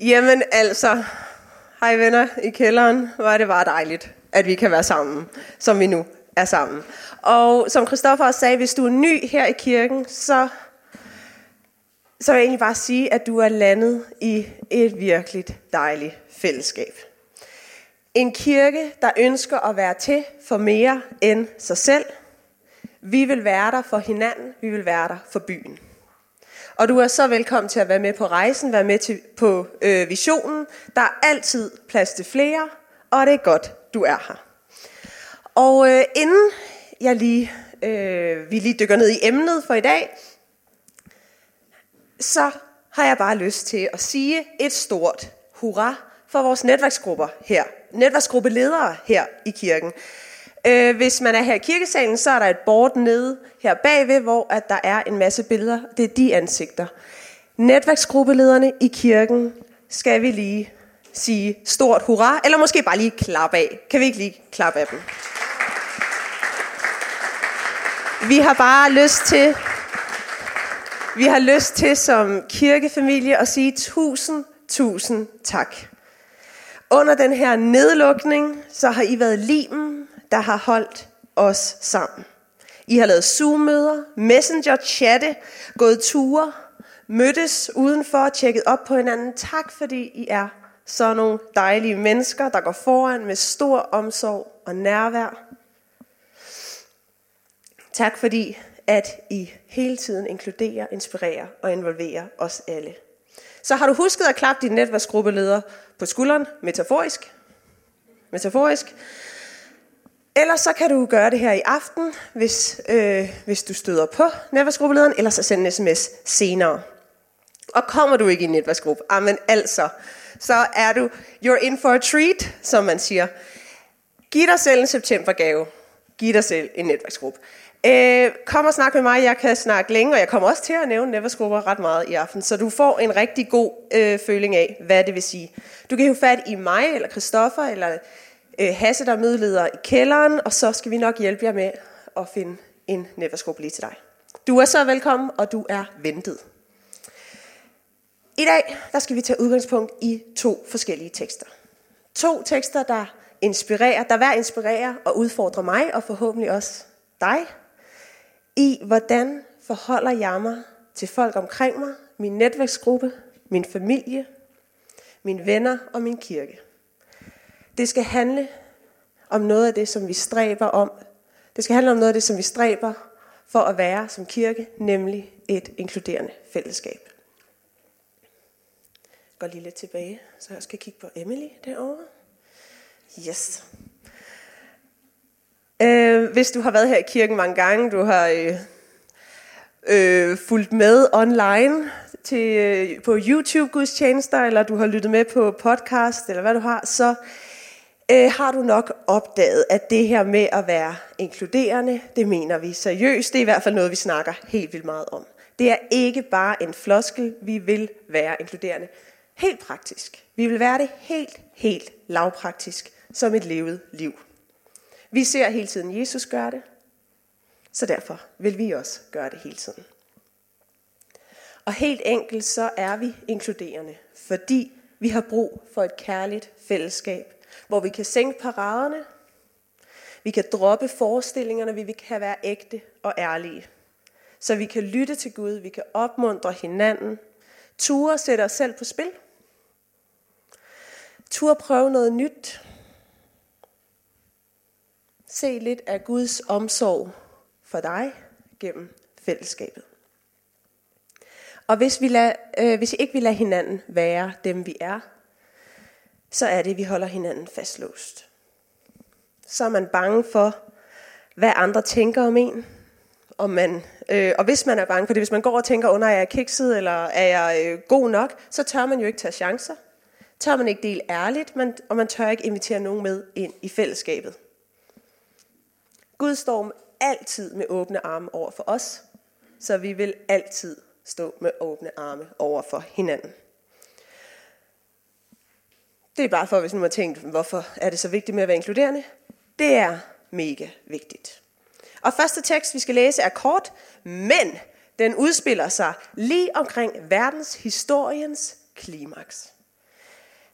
Jamen altså, hej venner i kælderen. Hvor er det bare dejligt, at vi kan være sammen, som vi nu er sammen. Og som Christoffer også sagde, hvis du er ny her i kirken, så, så vil jeg egentlig bare sige, at du er landet i et virkelig dejligt fællesskab. En kirke, der ønsker at være til for mere end sig selv. Vi vil være der for hinanden, vi vil være der for byen. Og du er så velkommen til at være med på rejsen, være med til, på øh, visionen. Der er altid plads til flere, og det er godt, du er her. Og øh, inden jeg lige, øh, vi lige dykker ned i emnet for i dag, så har jeg bare lyst til at sige et stort hurra for vores netværksgrupper her. Netværksgruppeledere her i kirken. Øh, hvis man er her i kirkesalen, så er der et board nede her bagved, hvor at der er en masse billeder. Det er de ansigter. Netværksgruppelederne i kirken skal vi lige sige stort hurra, eller måske bare lige klap af. Kan vi ikke lige klappe af dem? Vi har bare lyst til, vi har lyst til som kirkefamilie at sige tusind, tusind tak. Under den her nedlukning, så har I været limen, der har holdt os sammen. I har lavet Zoom-møder, Messenger-chatte, gået ture, mødtes udenfor, tjekket op på hinanden. Tak fordi I er så nogle dejlige mennesker, der går foran med stor omsorg og nærvær. Tak fordi, at I hele tiden inkluderer, inspirerer og involverer os alle. Så har du husket at klappe din netværksgruppeleder på skulderen, metaforisk. Metaforisk. Eller så kan du gøre det her i aften, hvis, øh, hvis du støder på netværksgruppelederen, eller så send en sms senere. Og kommer du ikke i en netværksgruppe, amen altså, så er du, you're in for a treat, som man siger. Giv dig selv en septembergave. Giv dig selv en netværksgruppe. Øh, kom og snak med mig, jeg kan snakke længe, og jeg kommer også til at nævne netværksgrupper ret meget i aften, så du får en rigtig god øh, føling af, hvad det vil sige. Du kan jo fat i mig, eller Christoffer, eller øh, Hasse, der er i kælderen, og så skal vi nok hjælpe jer med at finde en netværksgruppe lige til dig. Du er så velkommen, og du er ventet. I dag der skal vi tage udgangspunkt i to forskellige tekster. To tekster, der inspirerer, der hver inspirerer og udfordrer mig, og forhåbentlig også dig, i hvordan forholder jeg mig til folk omkring mig, min netværksgruppe, min familie, mine venner og min kirke. Det skal handle om noget af det, som vi stræber om. Det skal handle om noget af det, som vi stræber for at være som kirke, nemlig et inkluderende fællesskab. Jeg går lige lidt tilbage, så jeg skal kigge på Emily derovre. Yes. Øh, hvis du har været her i kirken mange gange, du har øh, øh, fulgt med online til, øh, på YouTube-gudstjenester, eller du har lyttet med på podcast, eller hvad du har, så øh, har du nok opdaget, at det her med at være inkluderende, det mener vi seriøst. Det er i hvert fald noget, vi snakker helt vildt meget om. Det er ikke bare en floskel, vi vil være inkluderende. Helt praktisk. Vi vil være det helt, helt lavpraktisk, som et levet liv. Vi ser hele tiden Jesus gøre det, så derfor vil vi også gøre det hele tiden. Og helt enkelt så er vi inkluderende, fordi vi har brug for et kærligt fællesskab, hvor vi kan sænke paraderne, vi kan droppe forestillingerne, vi kan være ægte og ærlige. Så vi kan lytte til Gud, vi kan opmuntre hinanden, ture sætte os selv på spil, ture prøve noget nyt, se lidt af Guds omsorg for dig gennem fællesskabet. Og hvis, vi lad, øh, hvis ikke vil lade hinanden være dem, vi er, så er det, at vi holder hinanden fastlåst. Så er man bange for, hvad andre tænker om en. Om man, øh, og hvis man er bange for det, hvis man går og tænker, under oh, er jeg kikset, eller er jeg øh, god nok, så tør man jo ikke tage chancer. Tør man ikke dele ærligt, man, og man tør ikke invitere nogen med ind i fællesskabet. Gud står altid med åbne arme over for os, så vi vil altid stå med åbne arme over for hinanden. Det er bare for, hvis nu har tænkt, hvorfor er det så vigtigt med at være inkluderende? Det er mega vigtigt. Og første tekst, vi skal læse, er kort, men den udspiller sig lige omkring verdens historiens klimaks.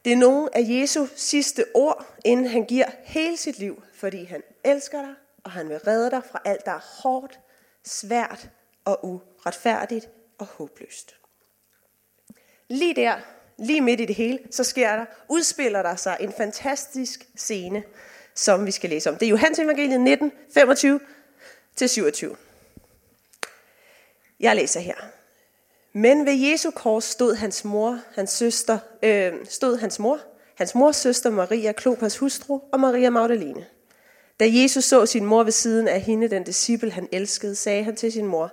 Det er nogle af Jesu sidste ord, inden han giver hele sit liv, fordi han elsker dig, og han vil redde dig fra alt, der er hårdt, svært og uretfærdigt og håbløst. Lige der, lige midt i det hele, så sker der, udspiller der sig en fantastisk scene, som vi skal læse om. Det er Johannes evangeliet 19, 25 til 27. Jeg læser her. Men ved Jesu kors stod hans mor, hans søster, øh, stod hans mor, hans mors søster Maria, Klopas hustru, og Maria Magdalene. Da Jesus så sin mor ved siden af hende, den disciple han elskede, sagde han til sin mor,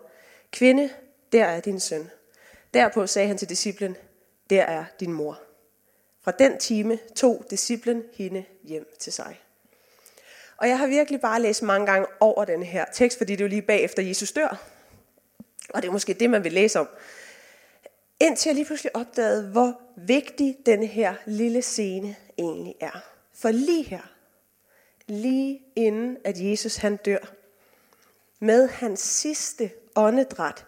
Kvinde, der er din søn. Derpå sagde han til disciplen, der er din mor. Fra den time tog disciplen hende hjem til sig. Og jeg har virkelig bare læst mange gange over den her tekst, fordi det er jo lige bagefter Jesus dør. Og det er måske det, man vil læse om. Indtil jeg lige pludselig opdagede, hvor vigtig den her lille scene egentlig er. For lige her, lige inden at Jesus han dør, med hans sidste åndedræt,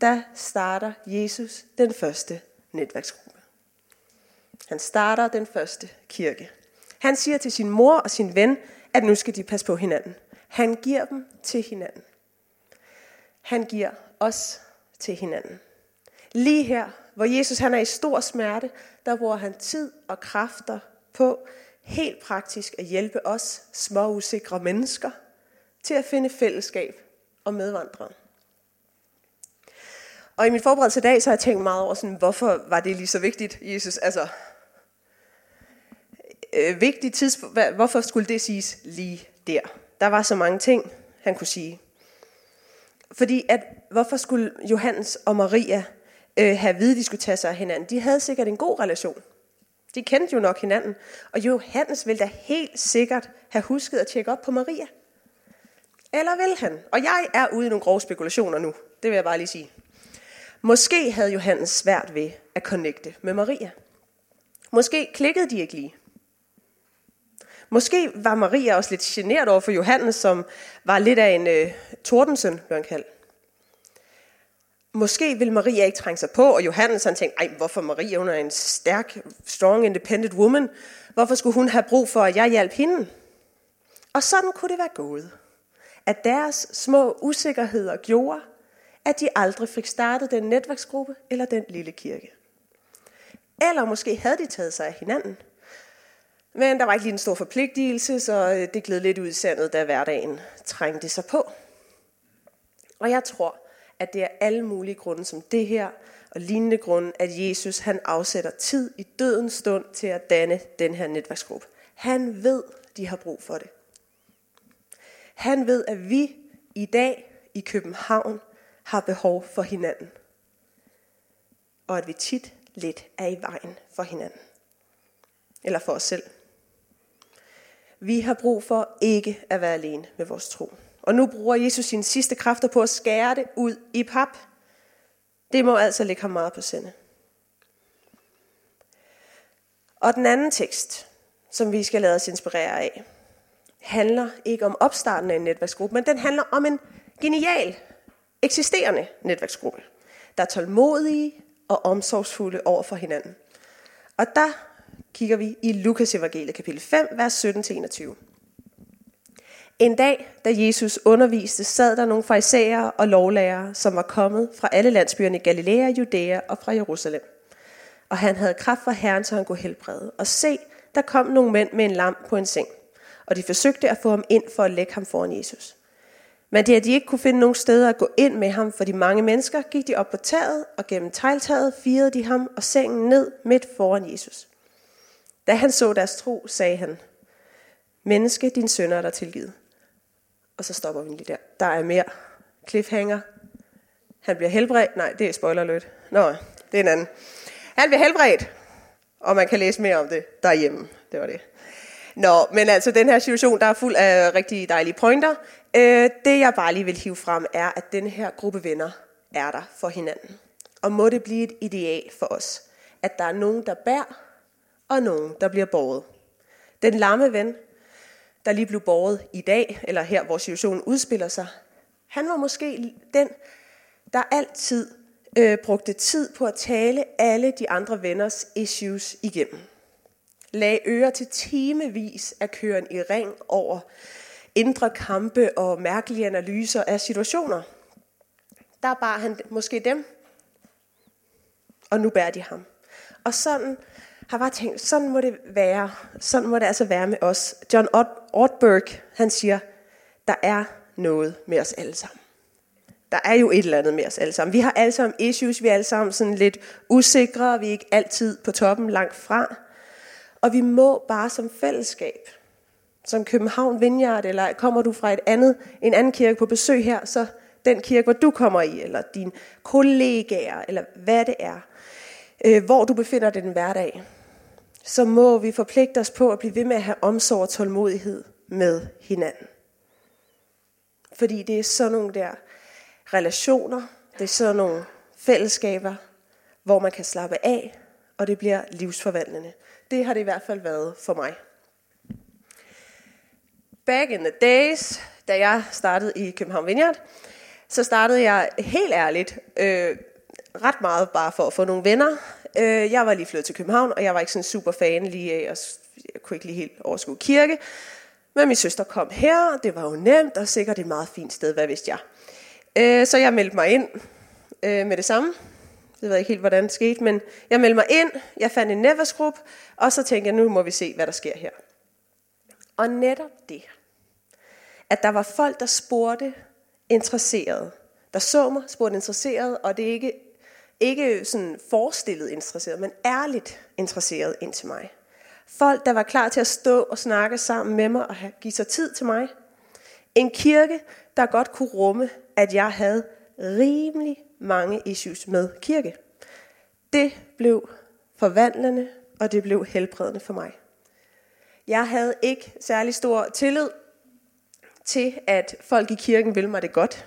der starter Jesus den første netværksgruppe. Han starter den første kirke. Han siger til sin mor og sin ven, at nu skal de passe på hinanden. Han giver dem til hinanden. Han giver os til hinanden. Lige her, hvor Jesus han er i stor smerte, der bruger han tid og kræfter på helt praktisk at hjælpe os små usikre mennesker til at finde fællesskab og medvandrere. Og i min forberedelse i dag, så har jeg tænkt meget over, sådan, hvorfor var det lige så vigtigt, Jesus? Altså, øh, vigtigt tidspunkt, hvorfor skulle det siges lige der? Der var så mange ting, han kunne sige. Fordi at, hvorfor skulle Johannes og Maria øh, have at vide, at de skulle tage sig af hinanden? De havde sikkert en god relation. De kendte jo nok hinanden. Og Johannes ville da helt sikkert have husket at tjekke op på Maria. Eller vil han? Og jeg er ude i nogle grove spekulationer nu. Det vil jeg bare lige sige. Måske havde Johannes svært ved at connecte med Maria. Måske klikkede de ikke lige. Måske var Maria også lidt generet over for Johannes, som var lidt af en øh, tordensøn, blev han kaldt. Måske ville Maria ikke trænge sig på, og Johannes han tænkte, ej, hvorfor Maria, hun er en stærk, strong, independent woman. Hvorfor skulle hun have brug for, at jeg hjalp hende? Og sådan kunne det være gået. At deres små usikkerheder gjorde, at de aldrig fik startet den netværksgruppe eller den lille kirke. Eller måske havde de taget sig af hinanden. Men der var ikke lige en stor forpligtelse, så øh, det gled lidt ud i sandet, da hverdagen trængte sig på. Og jeg tror, at det er alle mulige grunde som det her, og lignende grunde, at Jesus han afsætter tid i dødens stund til at danne den her netværksgruppe. Han ved, de har brug for det. Han ved, at vi i dag i København har behov for hinanden. Og at vi tit lidt er i vejen for hinanden. Eller for os selv. Vi har brug for ikke at være alene med vores tro. Og nu bruger Jesus sine sidste kræfter på at skære det ud i pap. Det må altså ligge ham meget på sinde. Og den anden tekst, som vi skal lade os inspirere af, handler ikke om opstarten af en netværksgruppe, men den handler om en genial, eksisterende netværksgruppe, der er tålmodige og omsorgsfulde over for hinanden. Og der kigger vi i Lukas evangeliet kapitel 5, vers 17-21. En dag, da Jesus underviste, sad der nogle farisæere og lovlærere, som var kommet fra alle landsbyerne i Galilea, Judæa og fra Jerusalem. Og han havde kraft fra Herren, så han kunne helbrede. Og se, der kom nogle mænd med en lam på en seng. Og de forsøgte at få ham ind for at lægge ham foran Jesus. Men det, at de ikke kunne finde nogen steder at gå ind med ham for de mange mennesker, gik de op på taget, og gennem tegltaget firede de ham og sengen ned midt foran Jesus. Da han så deres tro, sagde han, Menneske, din sønner er der tilgivet. Og så stopper vi lige der. Der er mere. Cliffhanger. Han bliver helbredt. Nej, det er spoiler alert. Nå, det er en anden. Han bliver helbredt. Og man kan læse mere om det derhjemme. Det var det. Nå, men altså den her situation, der er fuld af rigtig dejlige pointer. Øh, det jeg bare lige vil hive frem, er, at den her gruppe venner er der for hinanden. Og må det blive et ideal for os, at der er nogen, der bærer, og nogen, der bliver båret. Den lamme ven, der lige blev båret i dag, eller her, hvor situationen udspiller sig, han var måske den, der altid øh, brugte tid på at tale alle de andre venners issues igennem lagde øre til timevis af køren i ring over indre kampe og mærkelige analyser af situationer. Der bar han måske dem, og nu bærer de ham. Og sådan har bare tænkt, sådan må det være. Sådan må det altså være med os. John Ortberg, han siger, der er noget med os alle sammen. Der er jo et eller andet med os alle sammen. Vi har alle sammen issues, vi er alle sammen sådan lidt usikre, vi er ikke altid på toppen langt fra. Og vi må bare som fællesskab, som København Vineyard, eller kommer du fra et andet, en anden kirke på besøg her, så den kirke, hvor du kommer i, eller dine kollegaer, eller hvad det er, øh, hvor du befinder dig den hverdag, så må vi forpligte os på at blive ved med at have omsorg og tålmodighed med hinanden. Fordi det er sådan nogle der relationer, det er sådan nogle fællesskaber, hvor man kan slappe af, og det bliver livsforvandlende. Det har det i hvert fald været for mig. Back in the days, da jeg startede i København Vineyard, så startede jeg helt ærligt øh, ret meget bare for at få nogle venner. Øh, jeg var lige flyttet til København, og jeg var ikke sådan super fan lige af, og jeg kunne ikke lige helt overskue kirke. Men min søster kom her, og det var jo nemt, og sikkert et meget fint sted, hvad vidste jeg. Øh, så jeg meldte mig ind øh, med det samme det ved ikke helt, hvordan det skete, men jeg meldte mig ind, jeg fandt en netværksgruppe, og så tænkte jeg, nu må vi se, hvad der sker her. Og netop det, at der var folk, der spurgte interesseret, der så mig, spurgte interesseret, og det er ikke, ikke sådan forestillet interesseret, men ærligt interesseret ind til mig. Folk, der var klar til at stå og snakke sammen med mig og give sig tid til mig. En kirke, der godt kunne rumme, at jeg havde rimelig mange issues med kirke. Det blev forvandlende, og det blev helbredende for mig. Jeg havde ikke særlig stor tillid til, at folk i kirken ville mig det godt.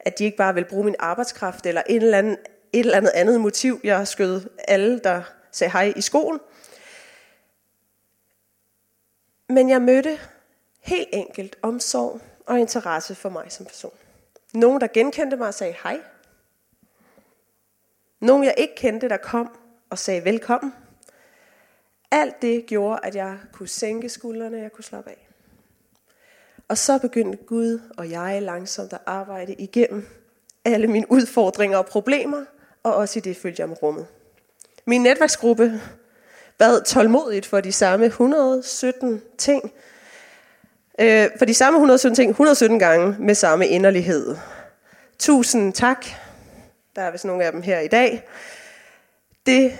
At de ikke bare ville bruge min arbejdskraft, eller et eller andet, et eller andet andet motiv. Jeg skød alle, der sagde hej i skolen. Men jeg mødte helt enkelt omsorg og interesse for mig som person. Nogen, der genkendte mig og sagde hej. Nogen, jeg ikke kendte, der kom og sagde velkommen. Alt det gjorde, at jeg kunne sænke skuldrene, jeg kunne slappe af. Og så begyndte Gud og jeg langsomt at arbejde igennem alle mine udfordringer og problemer, og også i det følte jeg med rummet. Min netværksgruppe bad tålmodigt for de samme 117 ting, øh, for de samme 117 ting 117 gange med samme inderlighed. Tusind tak. Der er vist nogle af dem her i dag. Det,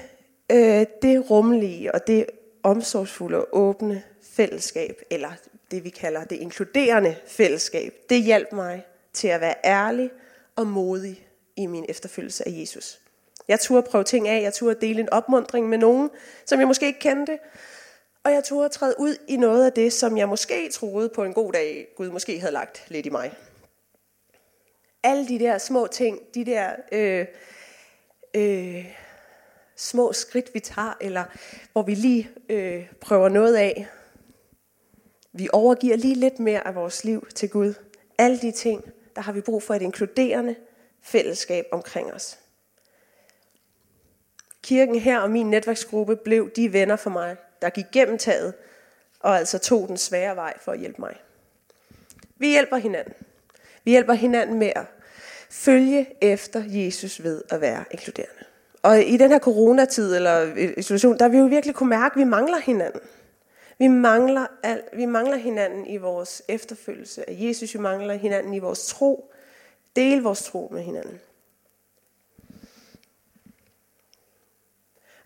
øh, det rummelige og det omsorgsfulde og åbne fællesskab, eller det vi kalder det inkluderende fællesskab, det hjalp mig til at være ærlig og modig i min efterfølgelse af Jesus. Jeg turde prøve ting af, jeg turde dele en opmundring med nogen, som jeg måske ikke kendte, og jeg turde træde ud i noget af det, som jeg måske troede på en god dag, Gud måske havde lagt lidt i mig. Alle de der små ting, de der øh, øh, små skridt, vi tager, eller hvor vi lige øh, prøver noget af, vi overgiver lige lidt mere af vores liv til Gud. Alle de ting, der har vi brug for et inkluderende fællesskab omkring os. Kirken her og min netværksgruppe blev de venner for mig, der gik gennem taget og altså tog den svære vej for at hjælpe mig. Vi hjælper hinanden. Vi hjælper hinanden med at følge efter Jesus ved at være inkluderende. Og i den her coronatid eller øh, isolation, der har vi jo virkelig kunne mærke, at vi mangler hinanden. Vi mangler, al, vi mangler hinanden i vores efterfølgelse af Jesus. Vi mangler hinanden i vores tro. Del vores tro med hinanden.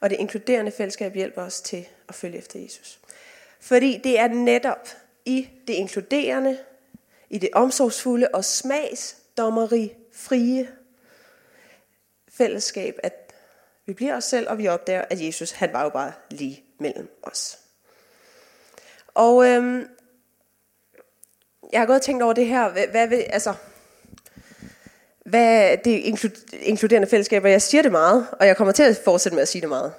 Og det inkluderende fællesskab hjælper os til at følge efter Jesus. Fordi det er netop i det inkluderende, i det omsorgsfulde og smagsdommeri frie fællesskab, at vi bliver os selv, og vi opdager, at Jesus, han var jo bare lige mellem os. Og øhm, jeg har godt tænkt over det her, hvad, hvad altså, hvad det inkluderende fællesskab, og jeg siger det meget, og jeg kommer til at fortsætte med at sige det meget.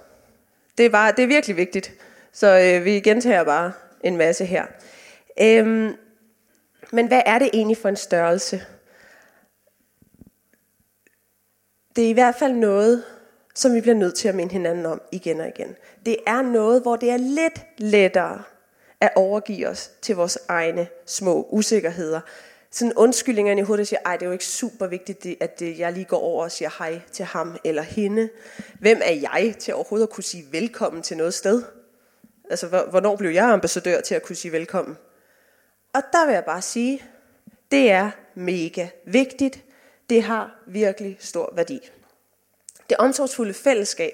Det er, bare, det er virkelig vigtigt, så øh, vi gentager bare en masse her. Øhm, men hvad er det egentlig for en størrelse? Det er i hvert fald noget, som vi bliver nødt til at minde hinanden om igen og igen. Det er noget, hvor det er lidt lettere at overgive os til vores egne små usikkerheder. Sådan undskyldningerne i hovedet, siger, ej, det er jo ikke super vigtigt, at jeg lige går over og siger hej til ham eller hende. Hvem er jeg til overhovedet at kunne sige velkommen til noget sted? Altså, hvornår blev jeg ambassadør til at kunne sige velkommen? Og der vil jeg bare sige, det er mega vigtigt. Det har virkelig stor værdi. Det omsorgsfulde fællesskab,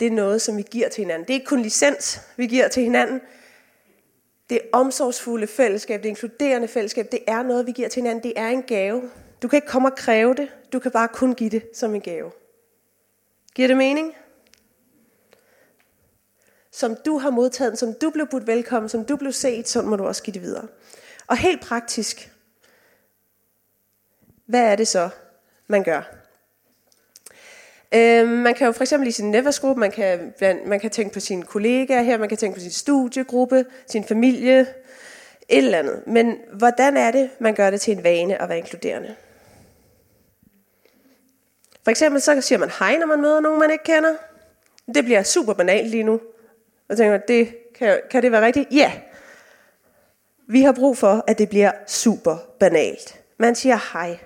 det er noget, som vi giver til hinanden. Det er ikke kun licens, vi giver til hinanden. Det omsorgsfulde fællesskab, det inkluderende fællesskab, det er noget, vi giver til hinanden. Det er en gave. Du kan ikke komme og kræve det. Du kan bare kun give det som en gave. Giver det mening? Som du har modtaget, som du blev budt velkommen, som du blev set, så må du også give det videre. Og helt praktisk, hvad er det så, man gør? Øh, man kan jo for eksempel i sin neversgruppe, man kan, man kan tænke på sine kollegaer her, man kan tænke på sin studiegruppe, sin familie, et eller andet. Men hvordan er det, man gør det til en vane at være inkluderende? For eksempel så siger man hej, når man møder nogen, man ikke kender. Det bliver super banalt lige nu. Og tænker, det, kan, kan det være rigtigt? Ja. Vi har brug for, at det bliver super banalt. Man siger hej.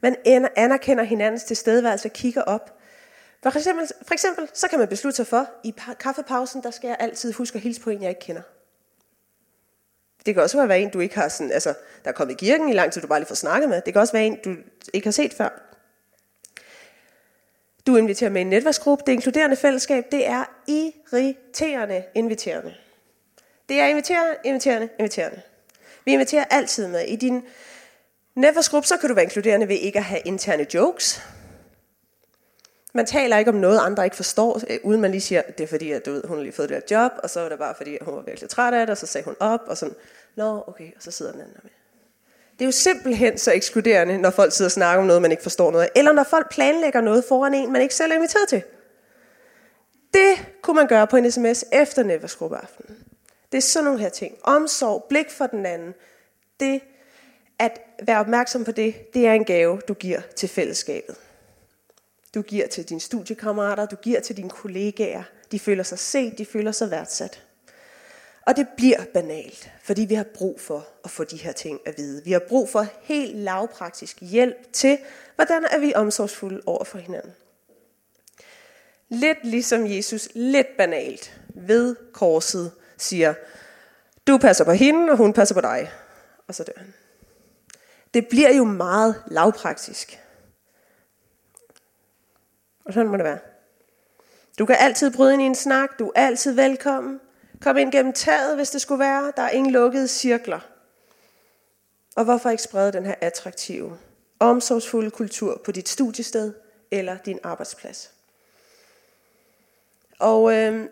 Man anerkender hinandens tilstedeværelse og kigger op. For eksempel, for eksempel, så kan man beslutte sig for, i kaffepausen, der skal jeg altid huske at hilse på en, jeg ikke kender. Det kan også være en, du ikke har sådan, altså, der er kommet i kirken i lang tid, du bare lige får snakket med. Det kan også være en, du ikke har set før. Du inviterer med en netværksgruppe. Det inkluderende fællesskab, det er irriterende inviterende. Det er inviterende, inviterende, inviterende. Vi inviterer altid med. I din netværksgruppe, så kan du være inkluderende ved ikke at have interne jokes. Man taler ikke om noget, andre ikke forstår, øh, uden man lige siger, det er fordi, at du ved, hun har lige fået det der job, og så var det bare fordi, at hun var virkelig træt af det, og så sagde hun op, og sådan, nå, okay, og så sidder den anden med. Det er jo simpelthen så ekskluderende, når folk sidder og snakker om noget, man ikke forstår noget af, eller når folk planlægger noget foran en, man ikke selv er inviteret til. Det kunne man gøre på en sms efter netværksgruppeaftenen. Det er sådan nogle her ting. Omsorg, blik for den anden. Det at være opmærksom på det, det er en gave, du giver til fællesskabet. Du giver til dine studiekammerater, du giver til dine kollegaer. De føler sig set, de føler sig værdsat. Og det bliver banalt, fordi vi har brug for at få de her ting at vide. Vi har brug for helt lavpraktisk hjælp til, hvordan er vi omsorgsfulde over for hinanden. Lidt ligesom Jesus, lidt banalt, ved korset siger, du passer på hende, og hun passer på dig. Og så dør han. Det bliver jo meget lavpraktisk. Og sådan må det være. Du kan altid bryde ind i en snak. Du er altid velkommen. Kom ind gennem taget, hvis det skulle være. Der er ingen lukkede cirkler. Og hvorfor ikke sprede den her attraktive, omsorgsfulde kultur på dit studiested eller din arbejdsplads? Og øh,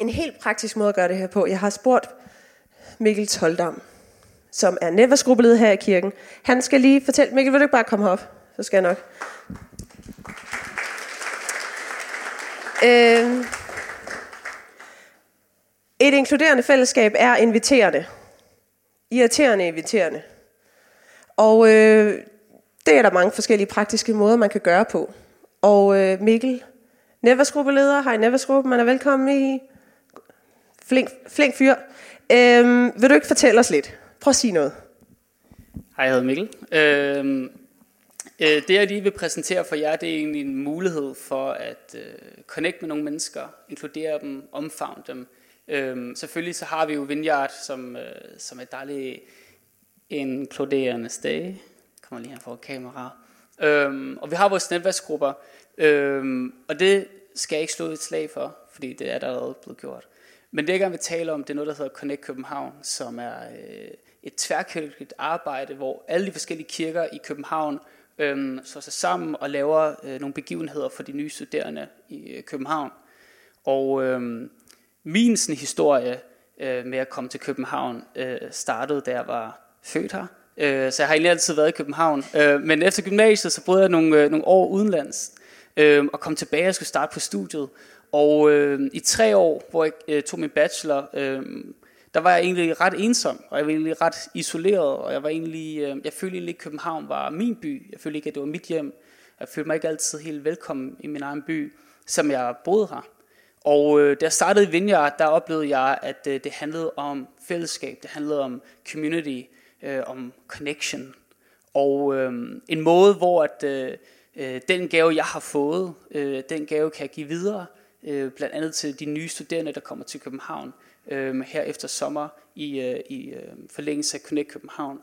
en helt praktisk måde at gøre det her på. Jeg har spurgt Mikkel Toldam, som er netværksgruppeleder her i kirken. Han skal lige fortælle, Mikkel, vil du ikke bare komme herop? Så skal jeg nok. Øh, et inkluderende fællesskab er inviterende. Irriterende inviterende. Og øh, det er der mange forskellige praktiske måder, man kan gøre på. Og øh, Mikkel, Neversgruppeleder, hej Neversgruppe, man er velkommen i. Flink, flink fyr. Øh, vil du ikke fortælle os lidt? Prøv at sige noget. Hej, jeg hedder Mikkel. Øh, Øh, det jeg lige vil præsentere for jer, det er egentlig en mulighed for at øh, connect med nogle mennesker, inkludere dem, omfavne dem. Øhm, selvfølgelig så har vi jo Vineyard, som, øh, som er dejligt inkluderende sted. Kommer lige her for kamera. Øhm, og vi har vores netværksgrupper, øhm, og det skal jeg ikke slå et slag for, fordi det er der allerede blevet gjort. Men det jeg gerne vil tale om, det er noget, der hedder Connect København, som er øh, et tværkirkeligt arbejde, hvor alle de forskellige kirker i København øhm, slår sig sammen og laver øh, nogle begivenheder for de nye studerende i øh, København. Og øh, min sådan, historie øh, med at komme til København øh, startede, da jeg var født her. Øh, så jeg har egentlig altid været i København. Øh, men efter gymnasiet, så boede jeg nogle, øh, nogle år udenlands øh, og kom tilbage og skulle starte på studiet. Og øh, i tre år, hvor jeg øh, tog min bachelor, øh, der var jeg egentlig ret ensom, og jeg var egentlig ret isoleret, og jeg var egentlig, øh, jeg følte egentlig ikke, at København var min by. Jeg følte ikke, at det var mit hjem. Jeg følte mig ikke altid helt velkommen i min egen by. som jeg boede her. Og øh, da jeg startede i Vineyard, der oplevede jeg, at øh, det handlede om fællesskab, det handlede om community, øh, om connection. Og øh, en måde, hvor at, øh, øh, den gave, jeg har fået, øh, den gave kan jeg give videre, øh, blandt andet til de nye studerende, der kommer til København øh, her efter sommer i, øh, i øh, forlængelse af Connect København.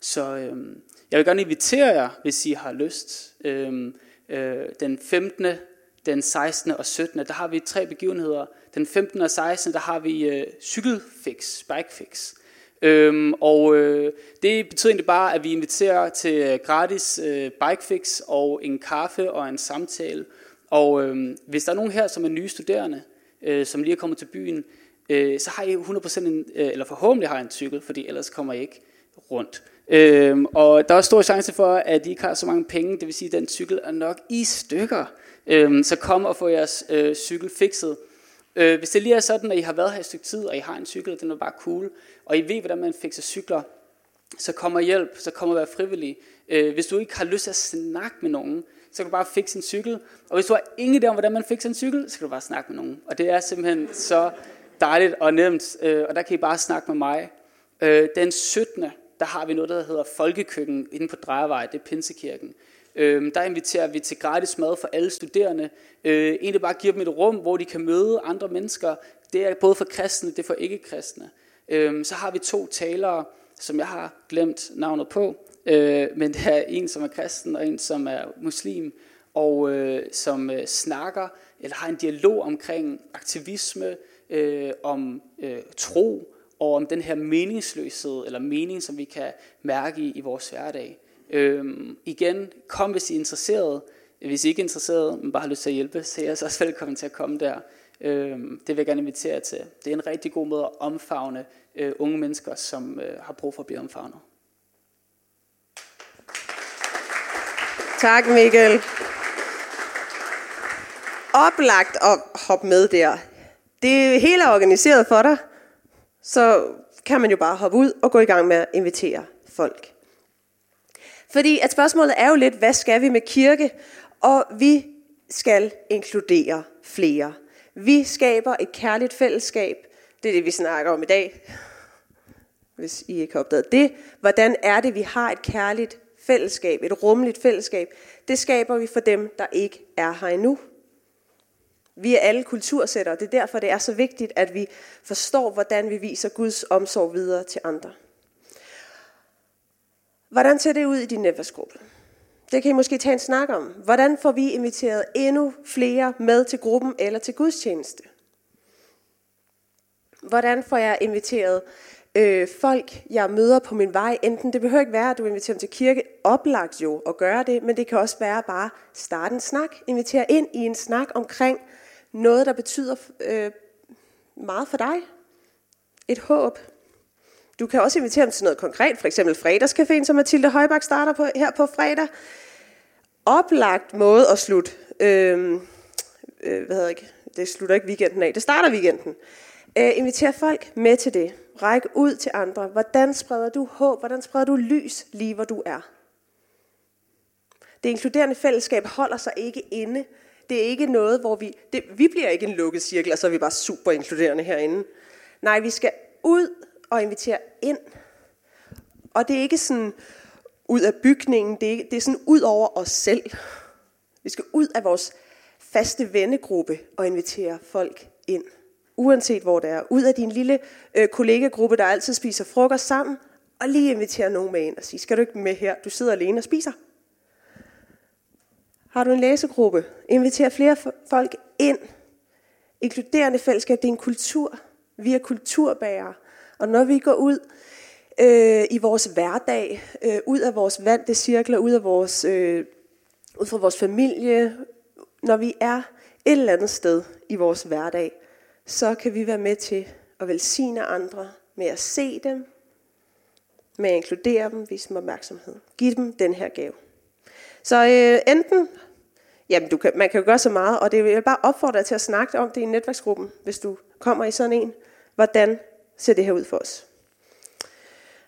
Så øh, jeg vil gerne invitere jer, hvis I har lyst. Øh, øh, den 15 den 16. og 17. Der har vi tre begivenheder. Den 15. og 16. der har vi øh, cykelfix, bikefix. Øhm, og øh, det betyder egentlig bare, at vi inviterer til øh, gratis øh, bikefix og en kaffe og en samtale. Og øh, hvis der er nogen her, som er nye studerende, øh, som lige er kommet til byen, øh, så har I 100% en, øh, eller forhåbentlig har I en cykel, fordi ellers kommer I ikke rundt. Øhm, og der er stor chance for, at I ikke har så mange penge, det vil sige, at den cykel er nok i stykker. Øhm, så kom og få jeres øh, cykel fikset. Øh, hvis det lige er sådan, at I har været her et stykke tid, og I har en cykel, og den er bare cool, og I ved, hvordan man fikser cykler, så kommer hjælp, så kommer være frivillig. Øh, hvis du ikke har lyst til at snakke med nogen, så kan du bare fikse en cykel. Og hvis du har ingen idé om, hvordan man fikser en cykel, så kan du bare snakke med nogen. Og det er simpelthen så dejligt og nemt, øh, og der kan I bare snakke med mig. Øh, den 17. der har vi noget, der hedder Folkekøkken inde på Drejevej, det er Pinsekirken. Øh, der inviterer vi til gratis mad for alle studerende. Øh, egentlig bare giver dem et rum, hvor de kan møde andre mennesker. Det er både for kristne, det er for ikke-kristne. Øh, så har vi to talere, som jeg har glemt navnet på. Øh, men det er en, som er kristen, og en, som er muslim, og øh, som øh, snakker, eller har en dialog omkring aktivisme, øh, om øh, tro, og om den her meningsløshed, eller mening, som vi kan mærke i, i vores hverdag. Øhm, igen, kom hvis I er interesseret. Hvis I ikke er interesseret, men bare har lyst til at hjælpe, så er I så altså også velkommen til at komme der. Øhm, det vil jeg gerne invitere jer til. Det er en rigtig god måde at omfavne øh, unge mennesker, som øh, har brug for at blive omfavnet. Tak Mikkel. Oplagt at hoppe med der. Det hele er organiseret for dig, så kan man jo bare hoppe ud og gå i gang med at invitere folk. Fordi at spørgsmålet er jo lidt, hvad skal vi med kirke? Og vi skal inkludere flere. Vi skaber et kærligt fællesskab. Det er det, vi snakker om i dag. Hvis I ikke har opdaget det. Hvordan er det, vi har et kærligt fællesskab, et rummeligt fællesskab? Det skaber vi for dem, der ikke er her endnu. Vi er alle kultursættere, det er derfor, det er så vigtigt, at vi forstår, hvordan vi viser Guds omsorg videre til andre. Hvordan ser det ud i din netværksgruppe? Det kan I måske tage en snak om. Hvordan får vi inviteret endnu flere med til gruppen eller til gudstjeneste? Hvordan får jeg inviteret øh, folk, jeg møder på min vej? Enten det behøver ikke være, at du inviterer dem til kirke, oplagt jo at gøre det, men det kan også være bare starte en snak, invitere ind i en snak omkring noget, der betyder øh, meget for dig. Et håb, du kan også invitere dem til noget konkret, for eksempel fredagscaféen, som Mathilde Højbak starter på, her på fredag. Oplagt måde at slutte, øh, øh, hvad hedder ikke, det slutter ikke weekenden af, det starter weekenden. Øh, inviter folk med til det. Ræk ud til andre. Hvordan spreder du håb? Hvordan spreder du lys lige hvor du er? Det inkluderende fællesskab holder sig ikke inde. Det er ikke noget, hvor vi... Det, vi bliver ikke en lukket cirkel, og så er vi bare super inkluderende herinde. Nej, vi skal ud og invitere ind. Og det er ikke sådan ud af bygningen, det er, det er sådan ud over os selv. Vi skal ud af vores faste vennegruppe og invitere folk ind. Uanset hvor det er. Ud af din lille øh, kollegagruppe, der altid spiser frokost sammen, og lige invitere nogen med ind og sige, skal du ikke med her? Du sidder alene og spiser. Har du en læsegruppe? Inviter flere folk ind. Inkluderende fællesskab, det er en kultur. Vi er kulturbærere. Og når vi går ud øh, i vores hverdag, øh, ud af vores vante cirkler, ud, af vores, øh, ud fra vores familie, når vi er et eller andet sted i vores hverdag, så kan vi være med til at velsigne andre med at se dem, med at inkludere dem, vise dem opmærksomhed. Giv dem den her gave. Så øh, enten, jamen du kan, man kan jo gøre så meget, og det vil jeg bare opfordre dig til at snakke om det i netværksgruppen, hvis du kommer i sådan en. Hvordan ser det her ud for os.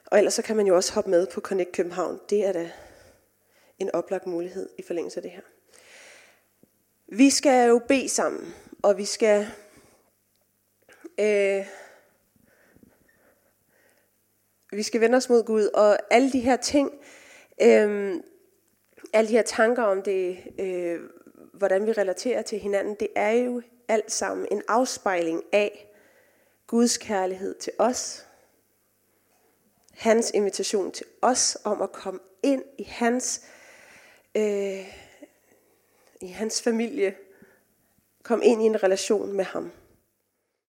Og ellers så kan man jo også hoppe med på Connect København. Det er da en oplagt mulighed i forlængelse af det her. Vi skal jo bede sammen, og vi skal øh, vi skal vende os mod Gud, og alle de her ting, øh, alle de her tanker om det, øh, hvordan vi relaterer til hinanden, det er jo alt sammen en afspejling af Guds kærlighed til os, hans invitation til os om at komme ind i hans, øh, i hans familie, komme ind i en relation med ham.